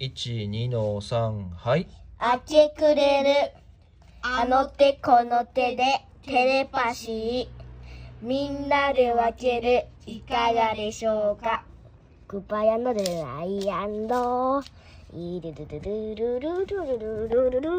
12の3はい。あけくれる。あの手この手でテレパシー。みんなで分ける。いかがでしょうか。グッバイアンルアイアンド。イルルルルルルルルルルル